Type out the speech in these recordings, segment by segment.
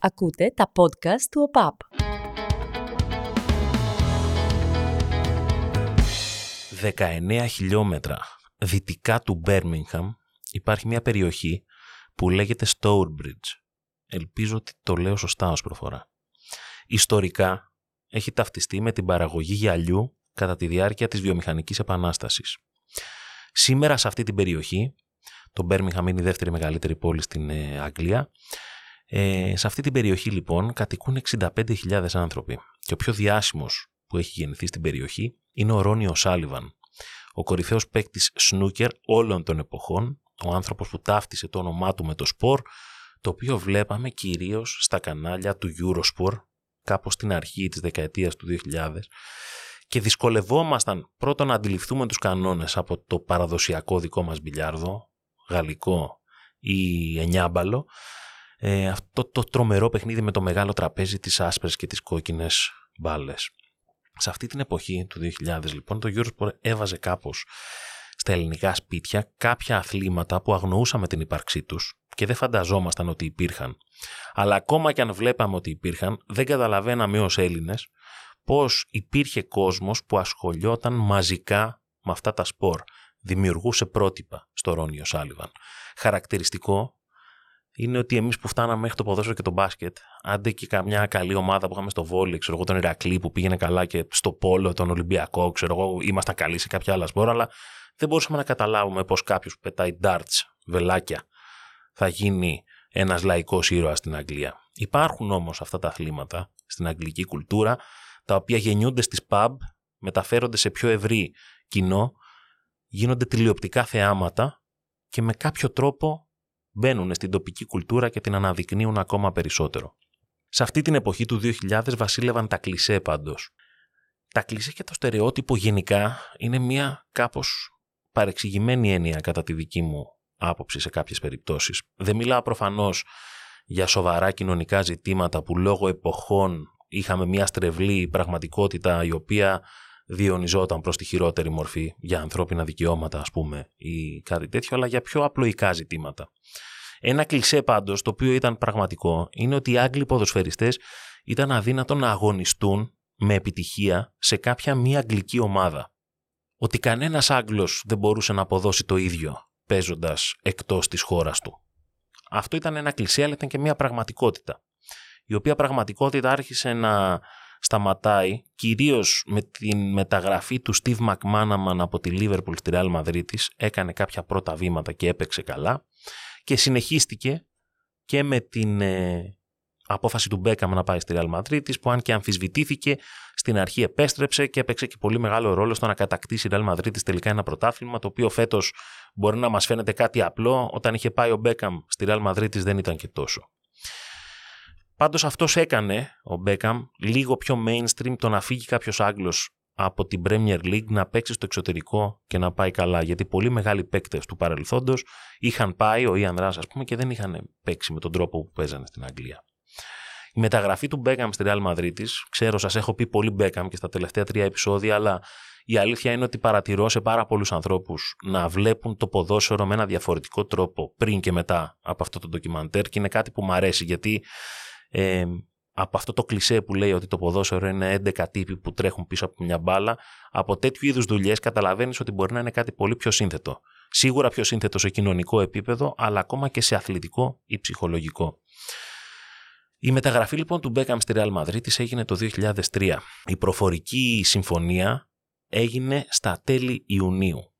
Ακούτε τα podcast του ΟΠΑΠ. 19 χιλιόμετρα δυτικά του Μπέρμιγχαμ υπάρχει μια περιοχή που λέγεται Stourbridge. Ελπίζω ότι το λέω σωστά ως προφορά. Ιστορικά έχει ταυτιστεί με την παραγωγή γυαλιού κατά τη διάρκεια της βιομηχανικής επανάστασης. Σήμερα σε αυτή την περιοχή, το Μπέρμιγχαμ είναι η δεύτερη μεγαλύτερη πόλη στην ε, Αγγλία, ε, σε αυτή την περιοχή λοιπόν κατοικούν 65.000 άνθρωποι και ο πιο διάσημος που έχει γεννηθεί στην περιοχή είναι ο Ρόνιο Σάλιβαν, ο κορυφαίος παίκτης σνούκερ όλων των εποχών, ο άνθρωπος που ταύτισε το όνομά του με το σπορ, το οποίο βλέπαμε κυρίως στα κανάλια του Eurosport, κάπως στην αρχή της δεκαετίας του 2000, και δυσκολευόμασταν πρώτον να αντιληφθούμε τους κανόνες από το παραδοσιακό δικό μας μπιλιάρδο, γαλλικό ή εννιάμπαλο, ε, αυτό το τρομερό παιχνίδι με το μεγάλο τραπέζι, τις άσπρες και τις κόκκινες μπάλες. Σε αυτή την εποχή του 2000 λοιπόν το Eurosport έβαζε κάπως στα ελληνικά σπίτια κάποια αθλήματα που αγνοούσαμε την ύπαρξή τους και δεν φανταζόμασταν ότι υπήρχαν. Αλλά ακόμα και αν βλέπαμε ότι υπήρχαν, δεν καταλαβαίναμε ως Έλληνες πώς υπήρχε κόσμος που ασχολιόταν μαζικά με αυτά τα σπορ. Δημιουργούσε πρότυπα στο Ρόνιο Σάλιβαν. Χαρακτηριστικό είναι ότι εμείς που φτάναμε μέχρι το ποδόσφαιρο και το μπάσκετ, άντε και καμιά καλή ομάδα που είχαμε στο βόλι, ξέρω εγώ, τον Ηρακλή που πήγαινε καλά και στο Πόλο, τον Ολυμπιακό, ξέρω εγώ, ήμασταν καλοί σε κάποια άλλα σπόρα, αλλά δεν μπορούσαμε να καταλάβουμε πώ κάποιος που πετάει darts, βελάκια, θα γίνει ένας λαϊκός ήρωας στην Αγγλία. Υπάρχουν όμως αυτά τα αθλήματα στην αγγλική κουλτούρα, τα οποία γεννιούνται στις pub, μεταφέρονται σε πιο ευρύ κοινό, γίνονται τηλεοπτικά θεάματα και με κάποιο τρόπο μπαίνουν στην τοπική κουλτούρα και την αναδεικνύουν ακόμα περισσότερο. Σε αυτή την εποχή του 2000 βασίλευαν τα κλισέ πάντως. Τα κλισέ και το στερεότυπο γενικά είναι μια κάπως παρεξηγημένη έννοια κατά τη δική μου άποψη σε κάποιες περιπτώσεις. Δεν μιλάω προφανώς για σοβαρά κοινωνικά ζητήματα που λόγω εποχών είχαμε μια στρεβλή πραγματικότητα η οποία διονυζόταν προς τη χειρότερη μορφή για ανθρώπινα δικαιώματα ας πούμε ή κάτι τέτοιο αλλά για πιο απλοϊκά ζητήματα. Ένα κλισέ πάντως, το οποίο ήταν πραγματικό, είναι ότι οι Άγγλοι ποδοσφαιριστές ήταν αδύνατο να αγωνιστούν με επιτυχία σε κάποια μη αγγλική ομάδα. Ότι κανένας Άγγλος δεν μπορούσε να αποδώσει το ίδιο παίζοντας εκτός της χώρας του. Αυτό ήταν ένα κλισέ, αλλά ήταν και μια πραγματικότητα. Η οποία πραγματικότητα άρχισε να σταματάει κυρίως με την μεταγραφή του Steve McManaman από τη Liverpool στη Real Madrid έκανε κάποια πρώτα βήματα και έπαιξε καλά και συνεχίστηκε και με την ε, απόφαση του Μπέκαμ να πάει στη Real Madrid που αν και αμφισβητήθηκε στην αρχή επέστρεψε και έπαιξε και πολύ μεγάλο ρόλο στο να κατακτήσει η Real Madrid τελικά ένα πρωτάθλημα το οποίο φέτος μπορεί να μας φαίνεται κάτι απλό όταν είχε πάει ο Μπέκαμ στη Real Madrid δεν ήταν και τόσο. Πάντως αυτός έκανε ο Μπέκαμ λίγο πιο mainstream το να φύγει κάποιος Άγγλος από την Premier League να παίξει στο εξωτερικό και να πάει καλά. Γιατί πολύ μεγάλοι παίκτες του παρελθόντος είχαν πάει, ο Ιαν Ράς, ας πούμε, και δεν είχαν παίξει με τον τρόπο που παίζανε στην Αγγλία. Η μεταγραφή του Μπέκαμ στη Real Madrid, ξέρω, σας έχω πει πολύ Μπέκαμ και στα τελευταία τρία επεισόδια, αλλά η αλήθεια είναι ότι παρατηρώ σε πάρα πολλούς ανθρώπους να βλέπουν το ποδόσφαιρο με ένα διαφορετικό τρόπο πριν και μετά από αυτό το ντοκιμαντέρ και είναι κάτι που μου αρέσει γιατί ε, από αυτό το κλισέ που λέει ότι το ποδόσφαιρο είναι 11 τύποι που τρέχουν πίσω από μια μπάλα, από τέτοιου είδους δουλειές καταλαβαίνεις ότι μπορεί να είναι κάτι πολύ πιο σύνθετο. Σίγουρα πιο σύνθετο σε κοινωνικό επίπεδο, αλλά ακόμα και σε αθλητικό ή ψυχολογικό. Η μεταγραφή λοιπόν του Μπέκαμ στη Real Madrid έγινε το 2003. Η προφορική συμφωνία έγινε στα τέλη Ιουνίου.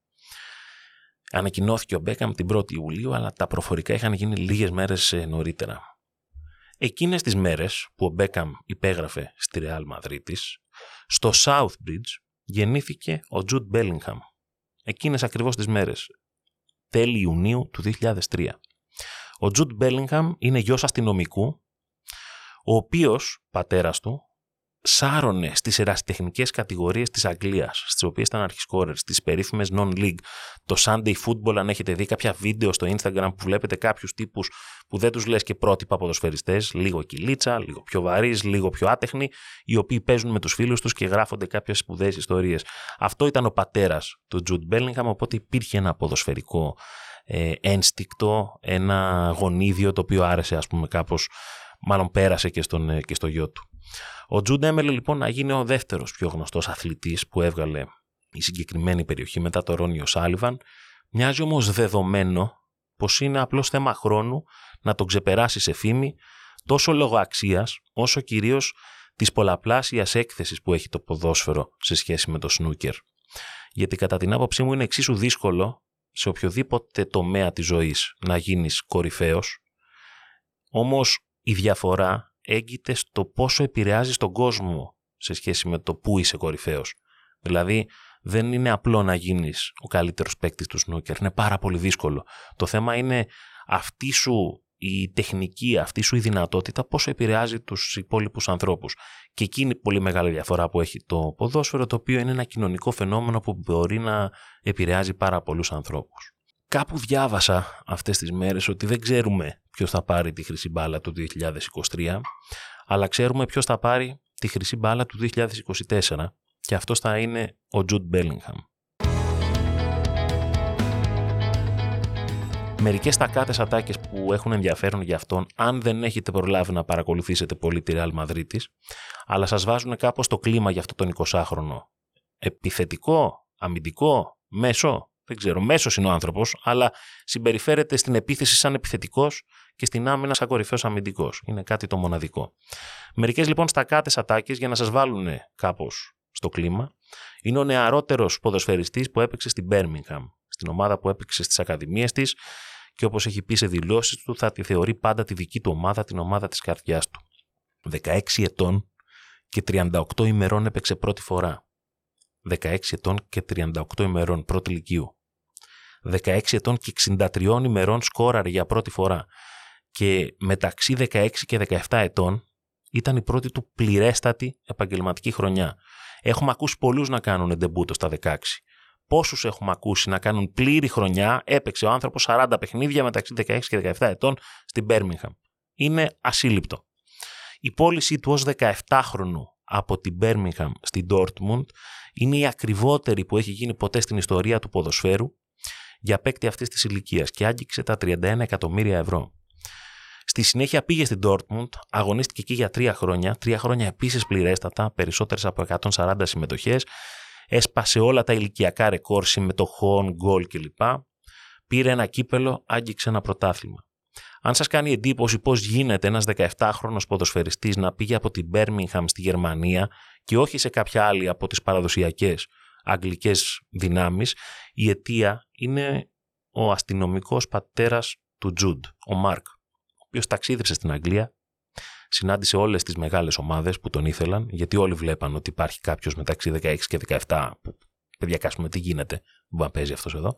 Ανακοινώθηκε ο Μπέκαμ την 1η Ιουλίου, αλλά τα προφορικά είχαν γίνει λίγες μέρες ε, νωρίτερα. Εκείνες τις μέρες που ο Μπέκαμ υπέγραφε στη Real Madrid στο Southbridge γεννήθηκε ο Τζουτ Μπέλιγχαμ. Εκείνες ακριβώς τις μέρες, τέλη Ιουνίου του 2003. Ο Τζουτ Μπέλιγχαμ είναι γιος αστυνομικού, ο οποίος, πατέρας του, σάρωνε στις ερασιτεχνικές κατηγορίες της Αγγλίας, στις οποίες ήταν αρχισκόρες, στις περίφημες non-league. Το Sunday Football, αν έχετε δει κάποια βίντεο στο Instagram που βλέπετε κάποιους τύπους που δεν τους λες και πρότυπα ποδοσφαιριστές, λίγο κυλίτσα, λίγο πιο βαρύς, λίγο πιο άτεχνοι, οι οποίοι παίζουν με τους φίλους τους και γράφονται κάποιες σπουδαίες ιστορίες. Αυτό ήταν ο πατέρας του Jude Bellingham, οπότε υπήρχε ένα ποδοσφαιρικό ε, ένστικτο, ένα γονίδιο το οποίο άρεσε ας πούμε κάπως Μάλλον πέρασε και, στον, και στο γιο του. Ο Τζουντ έμελε λοιπόν να γίνει ο δεύτερος πιο γνωστός αθλητής που έβγαλε η συγκεκριμένη περιοχή μετά το Ρόνιο Σάλιβαν. Μοιάζει όμως δεδομένο πως είναι απλώς θέμα χρόνου να τον ξεπεράσει σε φήμη τόσο λόγω αξίας όσο κυρίως της πολλαπλάσιας έκθεσης που έχει το ποδόσφαιρο σε σχέση με το σνούκερ. Γιατί κατά την άποψή μου είναι εξίσου δύσκολο σε οποιοδήποτε τομέα της ζωής να γίνεις κορυφαίος, όμως η διαφορά έγκυται στο πόσο επηρεάζει τον κόσμο σε σχέση με το πού είσαι κορυφαίος. Δηλαδή, δεν είναι απλό να γίνεις ο καλύτερος παίκτης του σνούκερ. Είναι πάρα πολύ δύσκολο. Το θέμα είναι αυτή σου η τεχνική, αυτή σου η δυνατότητα πόσο επηρεάζει τους υπόλοιπους ανθρώπους. Και εκεί είναι η πολύ μεγάλη διαφορά που έχει το ποδόσφαιρο, το οποίο είναι ένα κοινωνικό φαινόμενο που μπορεί να επηρεάζει πάρα πολλούς ανθρώπους. Κάπου διάβασα αυτές τις μέρες ότι δεν ξέρουμε ποιος θα πάρει τη χρυσή μπάλα του 2023, αλλά ξέρουμε ποιος θα πάρει τη χρυσή μπάλα του 2024 και αυτός θα είναι ο Τζουτ Μπέλιγχαμ. Μερικές τακάτες ατάκες που έχουν ενδιαφέρον για αυτόν, αν δεν έχετε προλάβει να παρακολουθήσετε πολύ τη Real Madrid αλλά σας βάζουν κάπως το κλίμα για αυτό τον 20χρονο. Επιθετικό, αμυντικό, μέσο, δεν ξέρω, μέσος είναι ο άνθρωπος, αλλά συμπεριφέρεται στην επίθεση σαν επιθετικός και στην άμυνα σαν κορυφαίος αμυντικός. Είναι κάτι το μοναδικό. Μερικές λοιπόν στακάτες ατάκες για να σας βάλουν κάπως στο κλίμα. Είναι ο νεαρότερος ποδοσφαιριστής που έπαιξε στην Birmingham, στην ομάδα που έπαιξε στις ακαδημίες της και όπως έχει πει σε δηλώσεις του, θα τη θεωρεί πάντα τη δική του ομάδα, την ομάδα της καρδιάς του. 16 ετών και 38 ημερών έπαιξε πρώτη φορά. 16 ετών και 38 ημερών πρώτη ηλικίου. 16 ετών και 63 ημερών σκόραρε για πρώτη φορά. Και μεταξύ 16 και 17 ετών ήταν η πρώτη του πληρέστατη επαγγελματική χρονιά. Έχουμε ακούσει πολλούς να κάνουν ντεμπούτο στα 16. Πόσους έχουμε ακούσει να κάνουν πλήρη χρονιά, έπαιξε ο άνθρωπος 40 παιχνίδια μεταξύ 16 και 17 ετών στην Birmingham. Είναι ασύλληπτο. Η πώλησή του ως 17χρονου από την Birmingham στην Dortmund είναι η ακριβότερη που έχει γίνει ποτέ στην ιστορία του ποδοσφαίρου για παίκτη αυτής της ηλικίας και άγγιξε τα 31 εκατομμύρια ευρώ. Στη συνέχεια πήγε στην Dortmund, αγωνίστηκε εκεί για τρία χρόνια, τρία χρόνια επίσης πληρέστατα, περισσότερες από 140 συμμετοχές, έσπασε όλα τα ηλικιακά ρεκόρ συμμετοχών, γκολ κλπ. Πήρε ένα κύπελο, άγγιξε ένα πρωτάθλημα. Αν σας κάνει εντύπωση πώς γίνεται ένας 17χρονο ποδοσφαιριστής να πήγε από την Birmingham στη Γερμανία και όχι σε κάποια άλλη από τις παραδοσιακές αγγλικές δυνάμεις, η αιτία είναι ο αστυνομικός πατέρας του Τζουντ, ο Μάρκ οποίος ταξίδεψε στην Αγγλία, συνάντησε όλες τις μεγάλες ομάδες που τον ήθελαν, γιατί όλοι βλέπαν ότι υπάρχει κάποιος μεταξύ 16 και 17 που παιδιά κάσουμε τι γίνεται που να παίζει αυτός εδώ.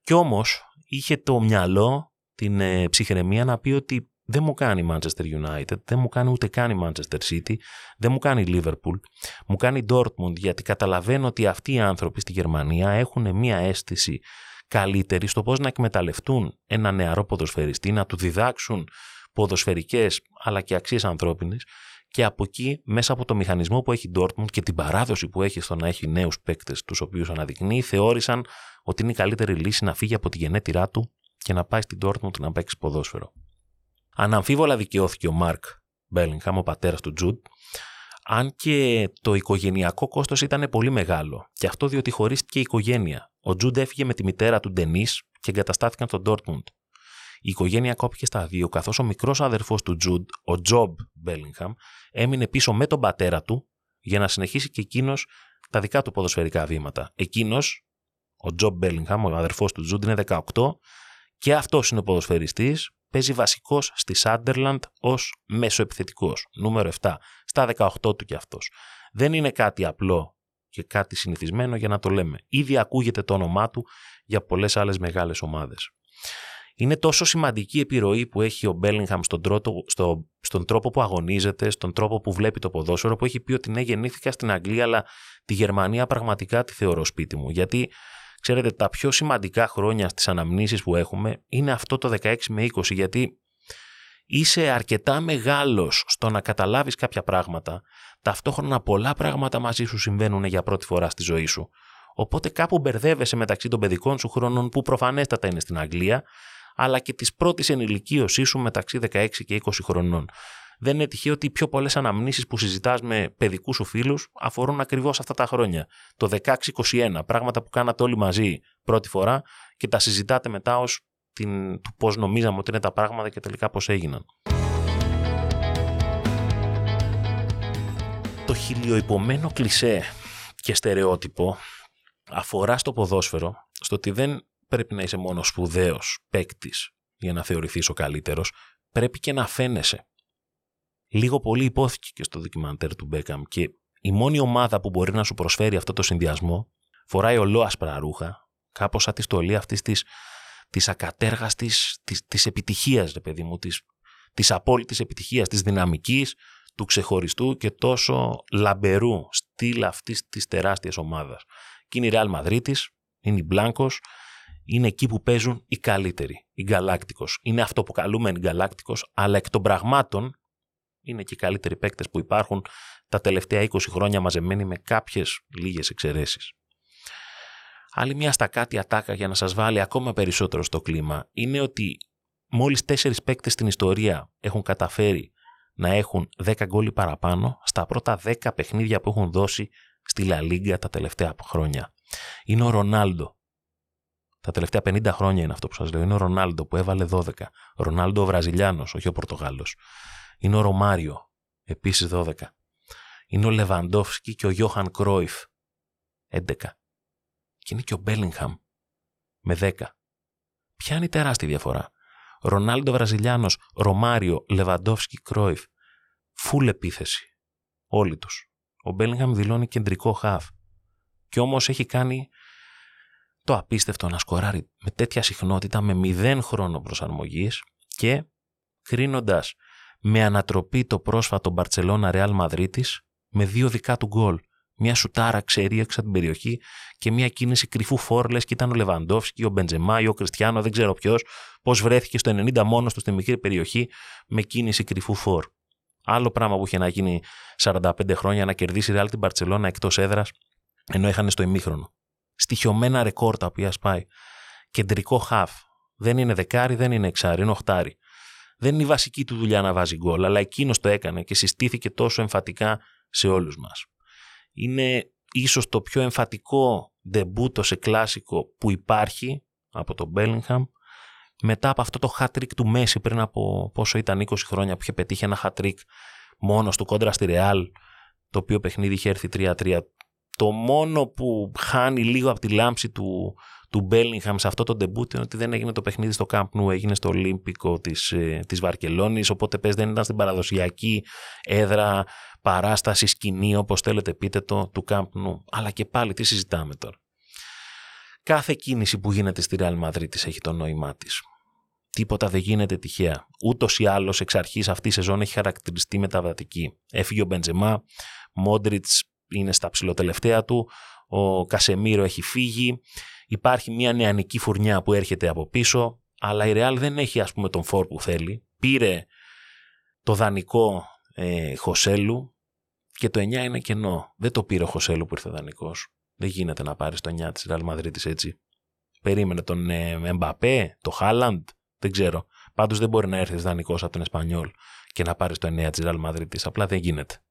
Και όμως είχε το μυαλό, την ε, ψυχραιμία να πει ότι δεν μου κάνει Manchester United, δεν μου κάνει ούτε καν Manchester City, δεν μου κάνει Liverpool, μου κάνει Dortmund γιατί καταλαβαίνω ότι αυτοί οι άνθρωποι στη Γερμανία έχουν μία αίσθηση καλύτεροι στο πώς να εκμεταλλευτούν ένα νεαρό ποδοσφαιριστή, να του διδάξουν ποδοσφαιρικές αλλά και αξίες ανθρώπινες και από εκεί μέσα από το μηχανισμό που έχει η Dortmund και την παράδοση που έχει στο να έχει νέους παίκτες τους οποίους αναδεικνύει θεώρησαν ότι είναι η καλύτερη λύση να φύγει από τη γενέτειρά του και να πάει στην Dortmund να παίξει ποδόσφαιρο. Αναμφίβολα δικαιώθηκε ο Μάρκ Μπέλιγχαμ, ο πατέρας του Τζουντ, αν και το οικογενειακό κόστος ήταν πολύ μεγάλο. Και αυτό διότι χωρίστηκε η οικογένεια. Ο Τζουντ έφυγε με τη μητέρα του Ντενή και εγκαταστάθηκαν στο Ντόρτμουντ. Η οικογένεια κόπηκε στα δύο, καθώς ο μικρός αδερφός του Τζουντ, ο Τζομπ Μπέλιγχαμ, έμεινε πίσω με τον πατέρα του για να συνεχίσει και εκείνος τα δικά του ποδοσφαιρικά βήματα. Εκείνος, ο Τζομπ Μπέλιγχαμ, ο αδερφός του Τζουντ, είναι 18 και αυτός είναι ποδοσφαιριστής. Παίζει βασικός στη Σάντερλαντ ως μέσο επιθετικό, νούμερο 7, στα 18 του κι αυτός. Δεν είναι κάτι απλό και κάτι συνηθισμένο για να το λέμε. Ήδη ακούγεται το όνομά του για πολλές άλλες μεγάλες ομάδες. Είναι τόσο σημαντική η επιρροή που έχει ο Μπέλιγχαμ στον, στο, στον τρόπο που αγωνίζεται, στον τρόπο που βλέπει το ποδόσφαιρο, που έχει πει ότι ναι, γεννήθηκα στην Αγγλία, αλλά τη Γερμανία πραγματικά τη θεωρώ σπίτι μου. Γιατί, ξέρετε, τα πιο σημαντικά χρόνια στις αναμνήσεις που έχουμε είναι αυτό το 16 με 20, γιατί είσαι αρκετά μεγάλος στο να καταλάβεις κάποια πράγματα, ταυτόχρονα πολλά πράγματα μαζί σου συμβαίνουν για πρώτη φορά στη ζωή σου. Οπότε κάπου μπερδεύεσαι μεταξύ των παιδικών σου χρόνων που προφανέστατα είναι στην Αγγλία, αλλά και της πρώτης ενηλικίωσής σου μεταξύ 16 και 20 χρονών. Δεν είναι τυχαίο ότι οι πιο πολλές αναμνήσεις που συζητάς με παιδικούς σου φίλους αφορούν ακριβώς αυτά τα χρόνια. Το 16-21, πράγματα που κάνατε όλοι μαζί πρώτη φορά και τα συζητάτε μετά ως το πώς νομίζαμε ότι είναι τα πράγματα και τελικά πώς έγιναν. Το χιλιοϊπωμένο κλισέ και στερεότυπο αφορά στο ποδόσφαιρο, στο ότι δεν πρέπει να είσαι μόνος σπουδαίος παίκτης για να θεωρηθείς ο καλύτερος, πρέπει και να φαίνεσαι. Λίγο πολύ υπόθηκε και στο ντοκιμαντέρ του Μπέκαμ και η μόνη ομάδα που μπορεί να σου προσφέρει αυτό το συνδυασμό φοράει ολόασπρα ρούχα, κάπως σαν τη στολή αυτής της της ακατέργαστης, της, της επιτυχίας, ρε παιδί μου, της, της απόλυτης επιτυχίας, της δυναμικής, του ξεχωριστού και τόσο λαμπερού στυλ αυτής της τεράστιας ομάδας. Και είναι η Real Madrid είναι η Μπλάνκος, είναι εκεί που παίζουν οι καλύτεροι, οι Γκαλάκτικος. Είναι αυτό που καλούμε οι Γκαλάκτικος, αλλά εκ των πραγμάτων είναι και οι καλύτεροι παίκτες που υπάρχουν τα τελευταία 20 χρόνια μαζεμένοι με κάποιες λίγες εξαιρέσεις. Άλλη μια στακάτη ατάκα για να σας βάλει ακόμα περισσότερο στο κλίμα είναι ότι μόλις τέσσερις παίκτες στην ιστορία έχουν καταφέρει να έχουν 10 γκολ παραπάνω στα πρώτα 10 παιχνίδια που έχουν δώσει στη Λα Λίγκα τα τελευταία χρόνια. Είναι ο Ρονάλντο. Τα τελευταία 50 χρόνια είναι αυτό που σας λέω. Είναι ο Ρονάλντο που έβαλε 12. Ρονάλντο ο Βραζιλιάνος, όχι ο Πορτογάλος. Είναι ο Ρωμάριο, επίσης 12. Είναι ο Λεβαντόφσκι και ο Γιώχαν Κρόιφ, 11 και είναι και ο Μπέλιγχαμ με 10. Ποια είναι η τεράστια διαφορά; Ρονάλντο Βραζιλιάνος, Ρωμάριο, Λεβαντόφσκι, Κρόιφ. Φουλ επίθεση. Όλοι τους. Ο Μπέλιγχαμ δηλώνει κεντρικό χαφ. Κι όμως έχει κάνει το απίστευτο να σκοράρει με τέτοια συχνότητα με μηδέν χρόνο προσαρμογής και κρίνοντας με ανατροπή το πρόσφατο Μπαρτσελώνα Ρεάλ Μαδρίτη με δύο δικά του γκολ μια σουτάρα ξερίεξα την περιοχή και μια κίνηση κρυφού φόρλες και ήταν ο Λεβαντόφσκι, ο Μπεντζεμά ή ο Κριστιανό, δεν ξέρω ποιος, πώς βρέθηκε στο 90 μόνος του στη μικρή περιοχή με κίνηση κρυφού φόρ. Άλλο πράγμα που είχε να γίνει 45 χρόνια να κερδίσει η Ρεάλ την Παρσελώνα εκτός έδρας, ενώ είχαν στο ημίχρονο. Στοιχειωμένα ρεκόρ τα οποία σπάει. Κεντρικό χαφ. Δεν είναι δεκάρι, δεν είναι εξάρι, είναι οχτάρι. Δεν είναι η βασική του δουλειά να βάζει γκολ, αλλά εκείνος το έκανε και συστήθηκε τόσο εμφατικά σε όλους μας. Είναι ίσως το πιο εμφατικό ντεμπούτο σε κλάσικο που υπάρχει από τον Bellingham μετά από αυτό το hat-trick του Μέση πριν από πόσο ήταν 20 χρόνια που είχε πετύχει ένα hat-trick μόνος του κόντρα στη Real το οποίο παιχνίδι είχε έρθει 3-3 το μόνο που χάνει λίγο από τη λάμψη του, του Bellingham σε αυτό το ντεμπούτ είναι ότι δεν έγινε το παιχνίδι στο Camp Nou, έγινε στο Ολύμπικο της, ε, της Βαρκελόνης, οπότε πες δεν ήταν στην παραδοσιακή έδρα παράσταση, σκηνή, όπως θέλετε πείτε το, του Camp Nou. Αλλά και πάλι τι συζητάμε τώρα. Κάθε κίνηση που γίνεται στη Real Madrid έχει το νόημά της. Τίποτα δεν γίνεται τυχαία. Ούτως ή άλλως εξ αρχής αυτή η σεζόν έχει χαρακτηριστεί μεταβατική. Έφυγε ο Μπεντζεμά, Μόντριτς είναι στα ψηλοτελευταία του, ο Κασεμίρο έχει φύγει, υπάρχει μια νεανική φουρνιά που έρχεται από πίσω, αλλά η Real δεν έχει ας πούμε τον φόρ που θέλει. Πήρε το δανεικό ε, Χωσέλου και το 9 είναι κενό. Δεν το πήρε ο Χωσέλου που ήρθε δανεικός. Δεν γίνεται να πάρεις το 9 της Real Madrid έτσι. Περίμενε τον ε, Εμπαπέ, το Χάλαντ, δεν ξέρω. Πάντως δεν μπορεί να έρθεις δανεικός από τον Εσπανιόλ και να πάρεις το 9 της Real Madrid. Απλά δεν γίνεται.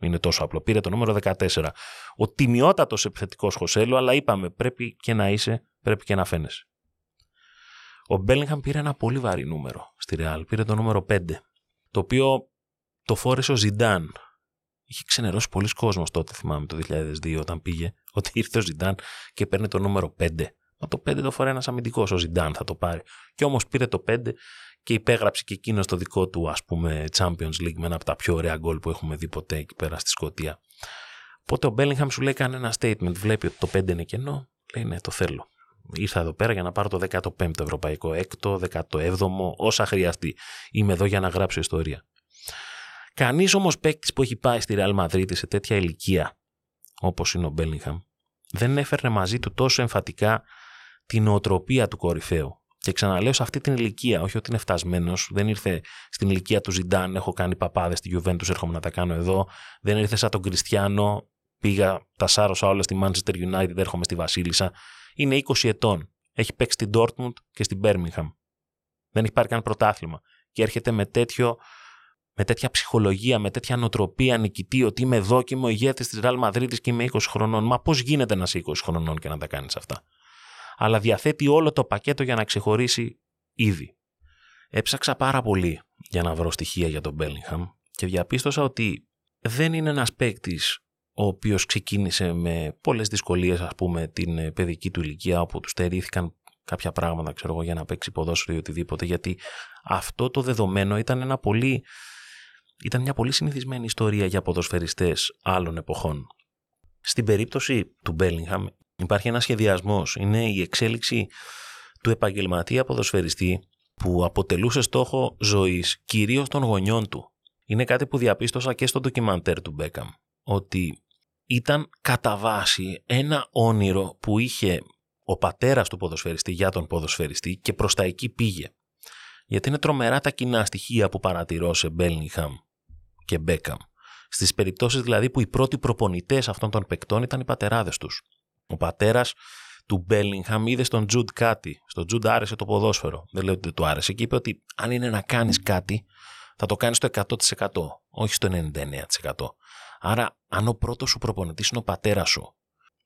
Είναι τόσο απλό. Πήρε το νούμερο 14. Ο τιμιότατος επιθετικός Χωσέλου, αλλά είπαμε πρέπει και να είσαι, πρέπει και να φαίνεσαι. Ο Μπέλιγχαμ πήρε ένα πολύ βαρύ νούμερο στη Real. Πήρε το νούμερο 5. Το οποίο το φόρεσε ο Ζιντάν. Είχε ξενερώσει πολλοί κόσμος τότε, θυμάμαι το 2002, όταν πήγε, ότι ήρθε ο Ζιντάν και παίρνει το νούμερο 5. Μα το 5 το φοράει ένας αμυντικός, ο Ζιντάν θα το πάρει. Και όμως πήρε το 5 και υπέγραψε και εκείνος το δικό του, ας πούμε, Champions League με ένα από τα πιο ωραία γκολ που έχουμε δει ποτέ εκεί πέρα στη Σκωτία. Οπότε ο Μπέλιγχαμ σου λέει κάνει ένα statement, βλέπει ότι το 5 είναι κενό, λέει ναι, το θέλω. Ήρθα εδώ πέρα για να πάρω το 15ο Ευρωπαϊκό, 6ο, 17ο, όσα χρειαστεί. Είμαι εδώ για να γράψω ιστορία. Κανείς όμως παίκτης που έχει πάει στη Real Madrid σε τέτοια ηλικία, όπως είναι ο Μπέλιγχαμ, δεν έφερνε μαζί του τόσο εμφατικά την νοοτροπία του κορυφαίου. Και ξαναλέω σε αυτή την ηλικία, όχι ότι είναι φτασμένος, δεν ήρθε στην ηλικία του Ζιντάν, έχω κάνει παπάδες στη Juventus, έρχομαι να τα κάνω εδώ. Δεν ήρθε σαν τον Κριστιανό, πήγα, τα σάρωσα όλα στη Manchester United, έρχομαι στη Βασίλισσα. Είναι 20 ετών. Έχει παίξει στην Dortmund και στην Birmingham. Δεν έχει πάρει καν πρωτάθλημα. Και έρχεται με, τέτοιο, με τέτοια ψυχολογία, με τέτοια νοοτροπία νικητή ότι είμαι δόκιμο ηγέτης της Ρεάλ Μαδρίτη και είμαι 20 χρονών. Μα πώς γίνεται να είσαι 20 χρονών και να τα κάνεις αυτά; Αλλά διαθέτει όλο το πακέτο για να ξεχωρίσει ήδη. Έψαξα πάρα πολύ για να βρω στοιχεία για τον Μπέλιγχαμ και διαπίστωσα ότι δεν είναι ένας παίκτης ο οποίος ξεκίνησε με πολλές δυσκολίες ας πούμε την ε, παιδική του ηλικία όπου του στερήθηκαν κάποια πράγματα ξέρω εγώ για να παίξει ποδόσφαιρο ή οτιδήποτε γιατί αυτό το δεδομένο ήταν ένα πολύ ήταν μια πολύ συνηθισμένη ιστορία για ποδοσφαιριστές άλλων εποχών. Στην περίπτωση του Μπέλιγχαμ υπάρχει ένας σχεδιασμός, είναι η εξέλιξη του επαγγελματία ποδοσφαιριστή που αποτελούσε στόχο ζωής κυρίως των γονιών του. Είναι κάτι που διαπίστωσα και στο ντοκιμαντέρ του Μπέκαμ, ότι ήταν κατά βάση ένα όνειρο που είχε ο πατέρας του ποδοσφαιριστή για τον ποδοσφαιριστή και προς τα εκεί πήγε. Γιατί είναι τρομερά τα κοινά στοιχεία που παρατηρώ σε Μπέλνιχαμ και Μπέκαμ. Στις περιπτώσεις δηλαδή που οι πρώτοι προπονητές αυτών των παικτών ήταν οι πατεράδες τους. Ο πατέρας του Μπέλιγχαμ είδε στον Τζουντ κάτι. Στον Τζουντ άρεσε το ποδόσφαιρο. Δεν λέω ότι δεν του άρεσε. Και είπε ότι αν είναι να κάνεις κάτι, θα το κάνεις στο 100%, όχι στο 99%. Άρα, αν ο πρώτος σου προπονητής είναι ο πατέρας σου,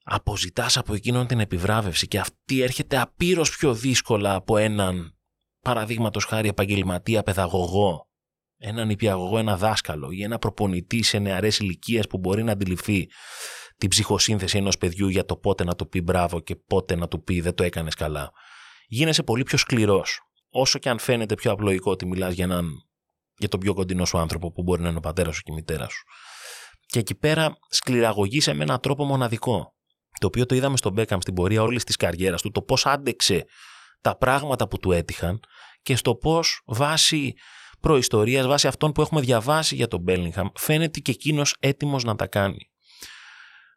αποζητάς από εκείνον την επιβράβευση και αυτή έρχεται απείρως πιο δύσκολα από έναν παραδείγματος χάρη επαγγελματία παιδαγωγό, έναν υπηαγωγό, ένα δάσκαλο ή ένα προπονητή σε νεαρές ηλικίες που μπορεί να αντιληφθεί την ψυχοσύνθεση ενός παιδιού για το πότε να του πει μπράβο και πότε να του πει δεν το έκανες καλά. Γίνεσαι πολύ πιο σκληρός. Όσο και αν φαίνεται πιο απλοϊκό ότι μιλάς για, έναν, για τον πιο κοντινό σου άνθρωπο που μπορεί να είναι ο πατέρας σου και η μητέρα σου. Και εκεί πέρα σκληραγωγείσαι με έναν τρόπο μοναδικό. Το οποίο το είδαμε στον Μπέκαμ στην πορεία όλης της καριέρας του, το πώς άντεξε τα πράγματα που του έτυχαν και στο πώς βάσει προϊστορίας, βάσει αυτών που έχουμε διαβάσει για τον Μπέλιγχαμ, φαίνεται και εκείνος έτοιμος να τα κάνει.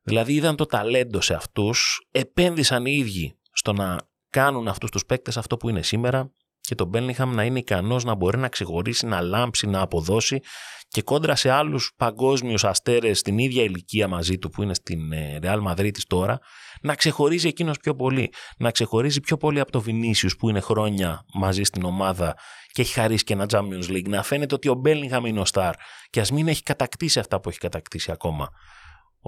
Δηλαδή είδαν το ταλέντο σε αυτούς, επένδυσαν οι ίδιοι στο να κάνουν αυτούς τους παίκτες αυτό που είναι σήμερα και τον Μπέλνιχαμ να είναι ικανός να μπορεί να ξεχωρίσει, να λάμψει, να αποδώσει και κόντρα σε άλλους παγκόσμιους αστέρες στην ίδια ηλικία μαζί του που είναι στην Real Madrid τώρα, να ξεχωρίζει εκείνος πιο πολύ. Να ξεχωρίζει πιο πολύ από το Vinicius που είναι χρόνια μαζί στην ομάδα και έχει χαρίσει και ένα Champions League. Να φαίνεται ότι ο Μπέλνιχαμ είναι ο Σταρ και ας μην έχει κατακτήσει αυτά που έχει κατακτήσει ακόμα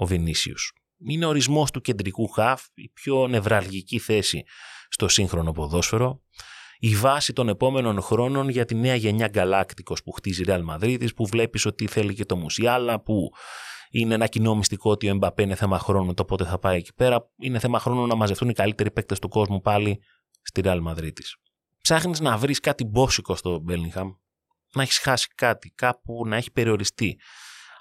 ο Βινίσιους. Είναι ορισμός του κεντρικού χαφ, η πιο νευραλγική θέση στο σύγχρονο ποδόσφαιρο, η βάση των επόμενων χρόνων για τη νέα γενιά γκαλάκτικος που χτίζει η Real Madrid, που βλέπεις ότι θέλει και το Μουσιάλα, που είναι ένα κοινό μυστικό ότι ο Εμπαπέ είναι θέμα χρόνου, το πότε θα πάει εκεί πέρα. Είναι θέμα χρόνου να μαζευτούν οι καλύτεροι παίκτες του κόσμου πάλι στη Real Madrid. Ψάχνεις να βρεις κάτι μπόσικο στο Μπέλιγχαμ, να έχεις χάσει κάτι, κάπου να έχει περιοριστεί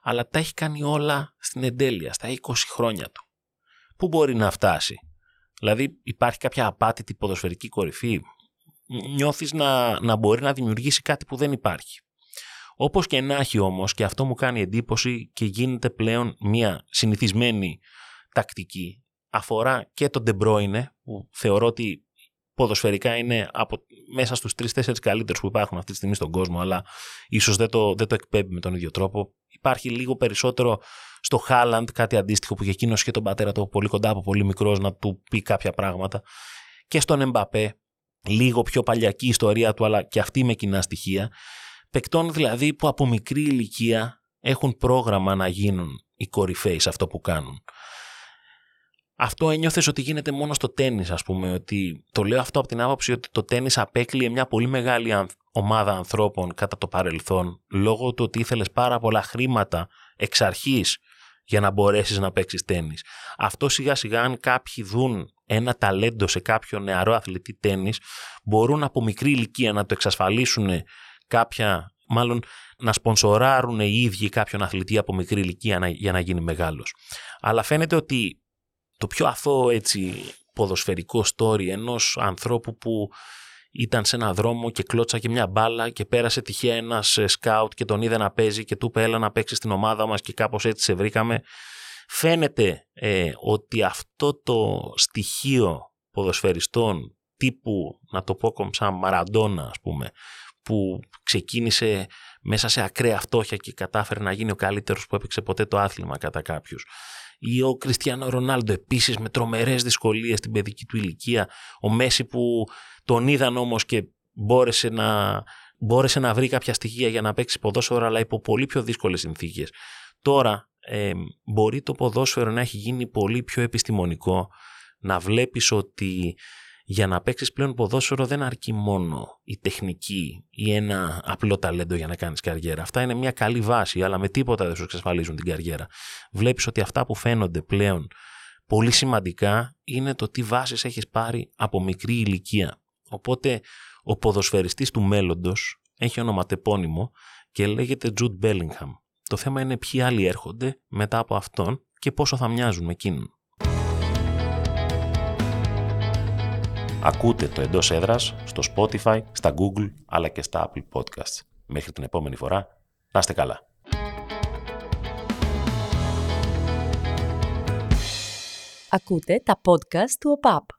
αλλά τα έχει κάνει όλα στην εντέλεια, στα 20 χρόνια του. Πού μπορεί να φτάσει; Δηλαδή υπάρχει κάποια απάτητη ποδοσφαιρική κορυφή; Νιώθεις να, να μπορεί να δημιουργήσει κάτι που δεν υπάρχει. Όπως και να έχει όμως, και αυτό μου κάνει εντύπωση και γίνεται πλέον μια συνηθισμένη τακτική, αφορά και τον De που θεωρώ ότι ποδοσφαιρικά είναι από, μέσα στους τρει-τέσσερι καλύτερους που υπάρχουν αυτή τη στιγμή στον κόσμο, αλλά ίσως δεν το, δεν το εκπέμπει με τον ίδιο τρόπο. Υπάρχει λίγο περισσότερο στο Χάλαντ κάτι αντίστοιχο που για εκείνος και τον πατέρα του πολύ κοντά από πολύ μικρός να του πει κάποια πράγματα. Και στον Εμπαπέ, λίγο πιο παλιακή ιστορία του, αλλά και αυτή με κοινά στοιχεία. Παικτών δηλαδή που από μικρή ηλικία έχουν πρόγραμμα να γίνουν οι κορυφαίοι σε αυτό που κάνουν. Αυτό ένιωθες ότι γίνεται μόνο στο τέννη, ας πούμε. Ότι το λέω αυτό από την άποψη ότι το τέννη απέκλειε μια πολύ μεγάλη ομάδα ανθρώπων κατά το παρελθόν, λόγω του ότι ήθελες πάρα πολλά χρήματα εξ αρχής για να μπορέσεις να παίξεις τέννη. Αυτό σιγά σιγά, αν κάποιοι δουν ένα ταλέντο σε κάποιο νεαρό αθλητή τέννη, μπορούν από μικρή ηλικία να το εξασφαλίσουν κάποια, μάλλον να σπονσοράρουν οι ίδιοι κάποιον αθλητή από μικρή ηλικία για να γίνει μεγάλος. Αλλά φαίνεται ότι το πιο αθώο έτσι ποδοσφαιρικό story ενός ανθρώπου που ήταν σε ένα δρόμο και κλώτσα και μια μπάλα και πέρασε τυχαία ένας ε, σκάουτ και τον είδε να παίζει και του είπε έλα να παίξεις στην ομάδα μας και κάπως έτσι σε βρήκαμε. Φαίνεται ε, ότι αυτό το στοιχείο ποδοσφαιριστών τύπου, να το πω σαν Μαραντόνα ας πούμε, που ξεκίνησε μέσα σε ακραία φτώχεια και κατάφερε να γίνει ο καλύτερος που έπαιξε ποτέ το άθλημα κατά κάποιους ή ο Κριστιανό Ρονάλντο επίσης με τρομερές δυσκολίες στην παιδική του ηλικία, ο Μέση που τον είδαν όμως και μπόρεσε να, μπόρεσε να βρει κάποια στοιχεία για να παίξει ποδόσφαιρο, αλλά υπό πολύ πιο δύσκολες συνθήκες. Τώρα ε, μπορεί το ποδόσφαιρο να έχει γίνει πολύ πιο επιστημονικό, να βλέπεις ότι για να παίξεις πλέον ποδόσφαιρο δεν αρκεί μόνο η τεχνική ή ένα απλό ταλέντο για να κάνεις καριέρα. Αυτά είναι μια καλή βάση, αλλά με τίποτα δεν σου εξασφαλίζουν την καριέρα. Βλέπεις ότι αυτά που φαίνονται πλέον πολύ σημαντικά είναι το τι βάσεις έχεις πάρει από μικρή ηλικία. Οπότε ο ποδοσφαιριστής του μέλλοντος έχει ονοματεπώνυμο και λέγεται Jude Bellingham. Το θέμα είναι ποιοι άλλοι έρχονται μετά από αυτόν και πόσο θα μοιάζουν με εκείνον. Ακούτε το εντός έδρας στο Spotify, στα Google αλλά και στα Apple Podcasts. Μέχρι την επόμενη φορά, να είστε καλά. Ακούτε τα podcast του ΟΠΑΠ.